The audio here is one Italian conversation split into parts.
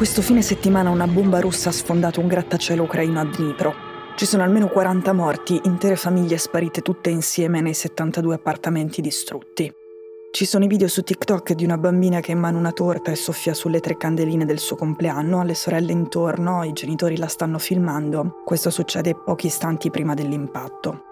Questo fine settimana una bomba russa ha sfondato un grattacielo ucraino a Dnipro. Ci sono almeno 40 morti, intere famiglie sparite tutte insieme nei 72 appartamenti distrutti. Ci sono i video su TikTok di una bambina che in una torta e soffia sulle tre candeline del suo compleanno, alle sorelle intorno, i genitori la stanno filmando. Questo succede pochi istanti prima dell'impatto.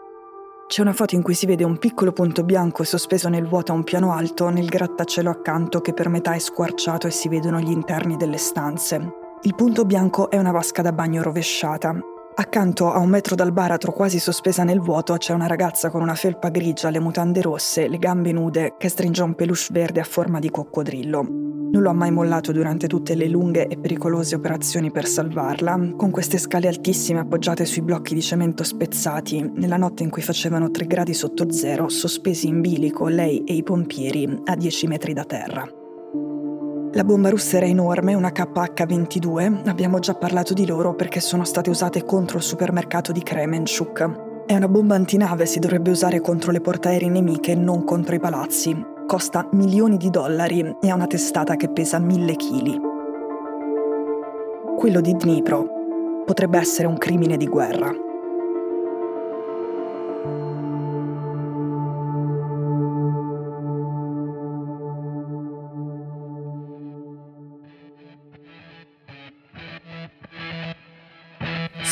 C'è una foto in cui si vede un piccolo punto bianco sospeso nel vuoto a un piano alto nel grattacielo accanto che per metà è squarciato e si vedono gli interni delle stanze. Il punto bianco è una vasca da bagno rovesciata. Accanto a un metro dal baratro, quasi sospesa nel vuoto, c'è una ragazza con una felpa grigia, le mutande rosse, le gambe nude, che stringe un peluche verde a forma di coccodrillo. Non lo ha mai mollato durante tutte le lunghe e pericolose operazioni per salvarla, con queste scale altissime appoggiate sui blocchi di cemento spezzati, nella notte in cui facevano 3 gradi sotto zero, sospesi in bilico lei e i pompieri a 10 metri da terra. La bomba russa era enorme, una KH-22, abbiamo già parlato di loro perché sono state usate contro il supermercato di Kremenchuk. È una bomba antinave, si dovrebbe usare contro le portaerei nemiche, non contro i palazzi costa milioni di dollari e ha una testata che pesa mille chili. Quello di Dnipro potrebbe essere un crimine di guerra.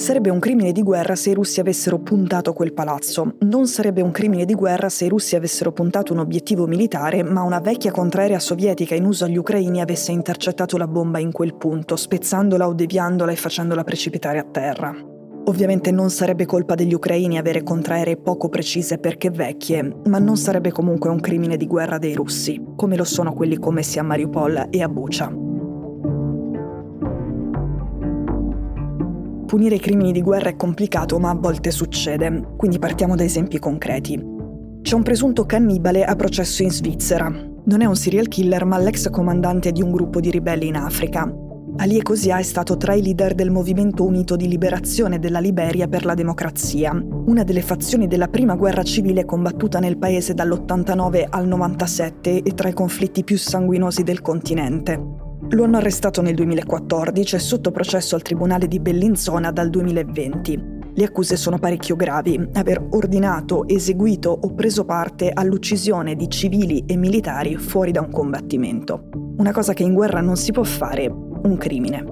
Sarebbe un crimine di guerra se i russi avessero puntato quel palazzo. Non sarebbe un crimine di guerra se i russi avessero puntato un obiettivo militare, ma una vecchia contraerea sovietica in uso agli ucraini avesse intercettato la bomba in quel punto, spezzandola o deviandola e facendola precipitare a terra. Ovviamente non sarebbe colpa degli ucraini avere contraeree poco precise perché vecchie, ma non sarebbe comunque un crimine di guerra dei russi, come lo sono quelli commessi a Mariupol e a Bucha. Punire i crimini di guerra è complicato, ma a volte succede, quindi partiamo da esempi concreti. C'è un presunto cannibale a processo in Svizzera. Non è un serial killer, ma l'ex comandante di un gruppo di ribelli in Africa. Ali Ecosia è stato tra i leader del Movimento Unito di Liberazione della Liberia per la Democrazia, una delle fazioni della prima guerra civile combattuta nel paese dall'89 al 97 e tra i conflitti più sanguinosi del continente. Lo hanno arrestato nel 2014 e sotto processo al Tribunale di Bellinzona dal 2020. Le accuse sono parecchio gravi, aver ordinato, eseguito o preso parte all'uccisione di civili e militari fuori da un combattimento. Una cosa che in guerra non si può fare, un crimine.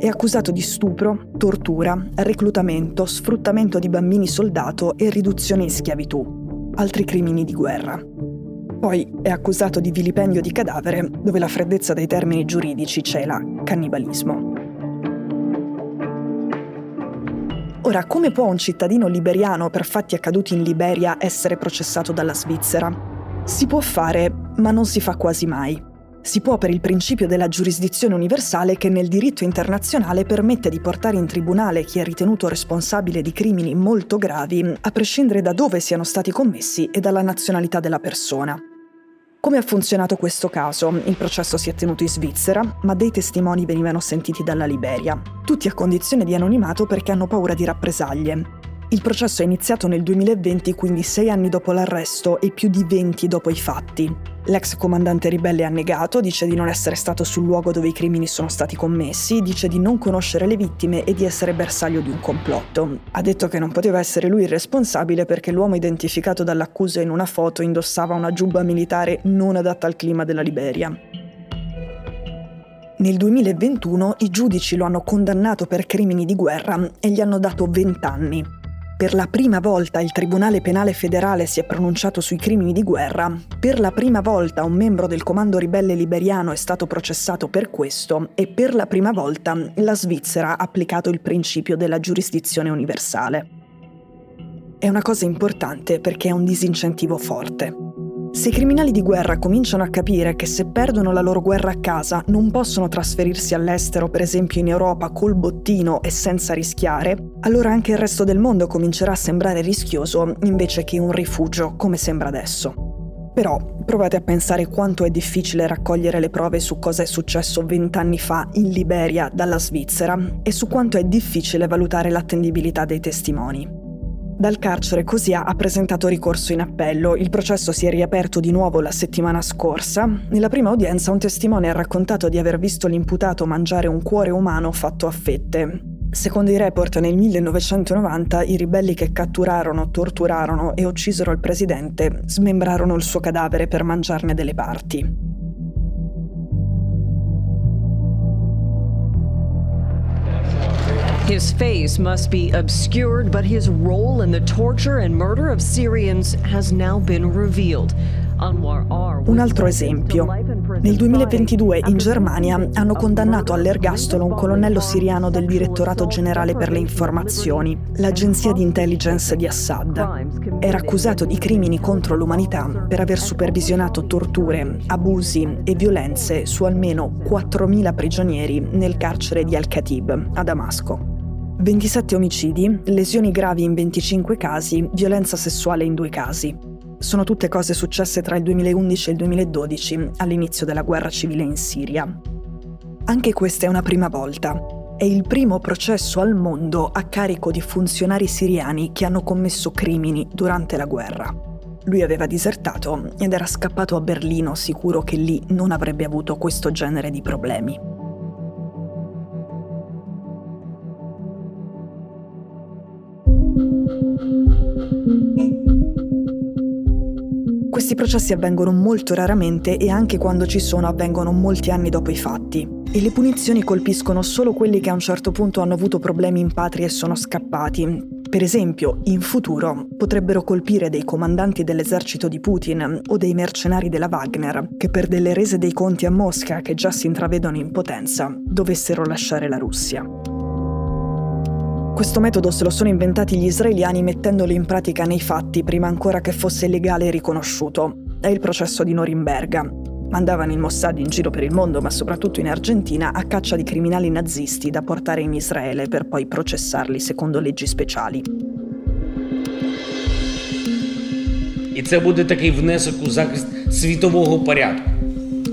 È accusato di stupro, tortura, reclutamento, sfruttamento di bambini soldato e riduzione in schiavitù. Altri crimini di guerra. Poi è accusato di vilipendio di cadavere, dove la freddezza dei termini giuridici cela cannibalismo. Ora, come può un cittadino liberiano per fatti accaduti in Liberia essere processato dalla Svizzera? Si può fare, ma non si fa quasi mai. Si può per il principio della giurisdizione universale che nel diritto internazionale permette di portare in tribunale chi è ritenuto responsabile di crimini molto gravi, a prescindere da dove siano stati commessi e dalla nazionalità della persona. Come ha funzionato questo caso? Il processo si è tenuto in Svizzera, ma dei testimoni venivano sentiti dalla Liberia, tutti a condizione di anonimato perché hanno paura di rappresaglie. Il processo è iniziato nel 2020, quindi sei anni dopo l'arresto e più di 20 dopo i fatti. L'ex comandante ribelle ha negato, dice di non essere stato sul luogo dove i crimini sono stati commessi, dice di non conoscere le vittime e di essere bersaglio di un complotto. Ha detto che non poteva essere lui il responsabile perché l'uomo identificato dall'accusa in una foto indossava una giubba militare non adatta al clima della Liberia. Nel 2021 i giudici lo hanno condannato per crimini di guerra e gli hanno dato 20 anni. Per la prima volta il Tribunale Penale Federale si è pronunciato sui crimini di guerra, per la prima volta un membro del comando ribelle liberiano è stato processato per questo e per la prima volta la Svizzera ha applicato il principio della giurisdizione universale. È una cosa importante perché è un disincentivo forte. Se i criminali di guerra cominciano a capire che se perdono la loro guerra a casa non possono trasferirsi all'estero, per esempio in Europa, col bottino e senza rischiare, allora anche il resto del mondo comincerà a sembrare rischioso invece che un rifugio, come sembra adesso. Però provate a pensare quanto è difficile raccogliere le prove su cosa è successo vent'anni fa in Liberia dalla Svizzera e su quanto è difficile valutare l'attendibilità dei testimoni. Dal carcere Cosia ha presentato ricorso in appello. Il processo si è riaperto di nuovo la settimana scorsa. Nella prima udienza un testimone ha raccontato di aver visto l'imputato mangiare un cuore umano fatto a fette. Secondo i report, nel 1990 i ribelli che catturarono, torturarono e uccisero il presidente smembrarono il suo cadavere per mangiarne delle parti. His face must be obscured, but his role in the torture and murder of Syrians has now been revealed. Un altro esempio. Nel 2022 in Germania hanno condannato all'ergastolo un colonnello siriano del Direttorato Generale per le Informazioni, l'agenzia di intelligence di Assad. Era accusato di crimini contro l'umanità per aver supervisionato torture, abusi e violenze su almeno 4.000 prigionieri nel carcere di Al-Khatib, a Damasco. 27 omicidi, lesioni gravi in 25 casi, violenza sessuale in due casi. Sono tutte cose successe tra il 2011 e il 2012, all'inizio della guerra civile in Siria. Anche questa è una prima volta. È il primo processo al mondo a carico di funzionari siriani che hanno commesso crimini durante la guerra. Lui aveva disertato ed era scappato a Berlino sicuro che lì non avrebbe avuto questo genere di problemi. Questi processi avvengono molto raramente e anche quando ci sono avvengono molti anni dopo i fatti. E le punizioni colpiscono solo quelli che a un certo punto hanno avuto problemi in patria e sono scappati. Per esempio, in futuro potrebbero colpire dei comandanti dell'esercito di Putin o dei mercenari della Wagner che per delle rese dei conti a Mosca che già si intravedono in potenza dovessero lasciare la Russia. Questo metodo se lo sono inventati gli israeliani mettendolo in pratica nei fatti prima ancora che fosse legale e riconosciuto. È il processo di Norimberga. Mandavano il Mossad in giro per il mondo, ma soprattutto in Argentina, a caccia di criminali nazisti da portare in Israele per poi processarli secondo leggi speciali. І це буде такий внесок у захист світового порядку,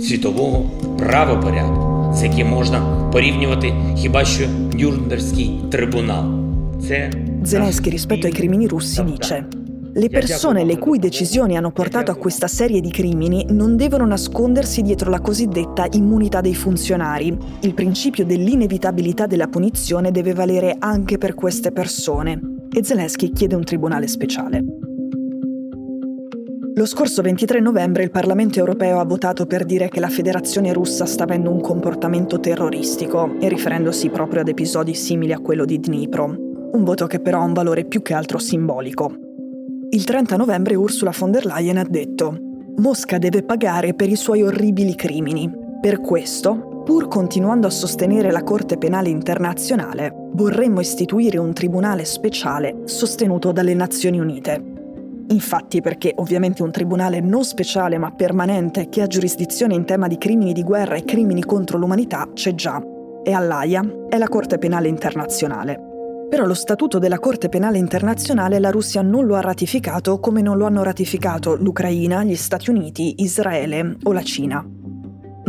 світового правопорядку з яким можна порівнювати хіба що Нюрнберзький трибунал. Це Zelensky rispetto ai crimini russi dice le persone le cui decisioni hanno portato a questa serie di crimini non devono nascondersi dietro la cosiddetta immunità dei funzionari. Il principio dell'inevitabilità della punizione deve valere anche per queste persone. E Zelensky chiede un tribunale speciale. Lo scorso 23 novembre il Parlamento europeo ha votato per dire che la Federazione russa sta avendo un comportamento terroristico e riferendosi proprio ad episodi simili a quello di Dnipro. Un voto che però ha un valore più che altro simbolico. Il 30 novembre Ursula von der Leyen ha detto Mosca deve pagare per i suoi orribili crimini. Per questo, pur continuando a sostenere la Corte Penale Internazionale, vorremmo istituire un tribunale speciale sostenuto dalle Nazioni Unite. Infatti perché ovviamente un tribunale non speciale ma permanente che ha giurisdizione in tema di crimini di guerra e crimini contro l'umanità c'è già. E all'AIA è la Corte Penale Internazionale. Però lo statuto della Corte Penale Internazionale la Russia non lo ha ratificato come non lo hanno ratificato l'Ucraina, gli Stati Uniti, Israele o la Cina.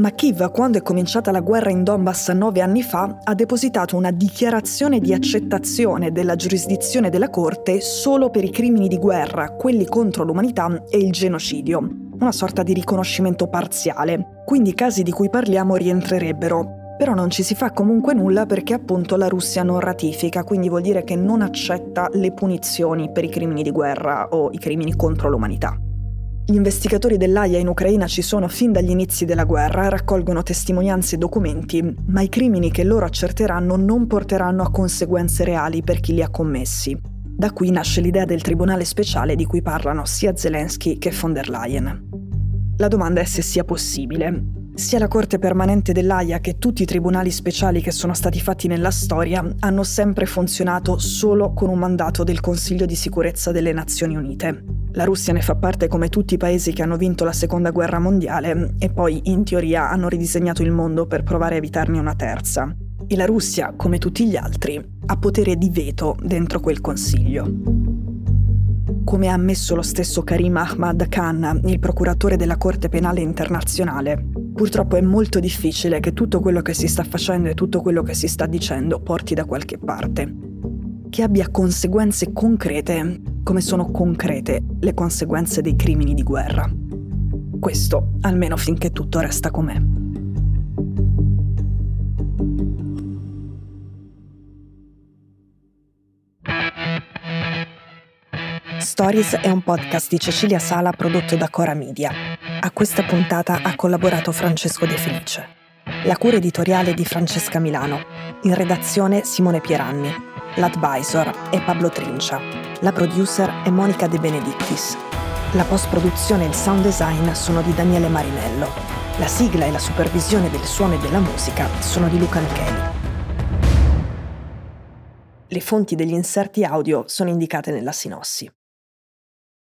Ma quando è cominciata la guerra in Donbass nove anni fa, ha depositato una dichiarazione di accettazione della giurisdizione della Corte solo per i crimini di guerra, quelli contro l'umanità e il genocidio. Una sorta di riconoscimento parziale. Quindi i casi di cui parliamo rientrerebbero. Però non ci si fa comunque nulla perché appunto la Russia non ratifica, quindi vuol dire che non accetta le punizioni per i crimini di guerra o i crimini contro l'umanità. Gli investigatori dell'AIA in Ucraina ci sono fin dagli inizi della guerra, raccolgono testimonianze e documenti, ma i crimini che loro accerteranno non porteranno a conseguenze reali per chi li ha commessi. Da qui nasce l'idea del tribunale speciale di cui parlano sia Zelensky che von der Leyen. La domanda è se sia possibile. Sia la Corte permanente dell'AIA che tutti i tribunali speciali che sono stati fatti nella storia hanno sempre funzionato solo con un mandato del Consiglio di sicurezza delle Nazioni Unite. La Russia ne fa parte come tutti i paesi che hanno vinto la Seconda Guerra Mondiale e poi, in teoria, hanno ridisegnato il mondo per provare a evitarne una terza. E la Russia, come tutti gli altri, ha potere di veto dentro quel Consiglio come ha ammesso lo stesso Karim Ahmad Khan, il procuratore della Corte Penale Internazionale. Purtroppo è molto difficile che tutto quello che si sta facendo e tutto quello che si sta dicendo porti da qualche parte. Che abbia conseguenze concrete, come sono concrete le conseguenze dei crimini di guerra. Questo almeno finché tutto resta com'è. Stories è un podcast di Cecilia Sala prodotto da Cora Media. A questa puntata ha collaborato Francesco De Felice. La cura editoriale di Francesca Milano. In redazione Simone Pieranni. L'advisor è Pablo Trincia. La producer è Monica De Benedictis. La post-produzione e il sound design sono di Daniele Marinello. La sigla e la supervisione del suono e della musica sono di Luca Micheli. Le fonti degli inserti audio sono indicate nella sinossi.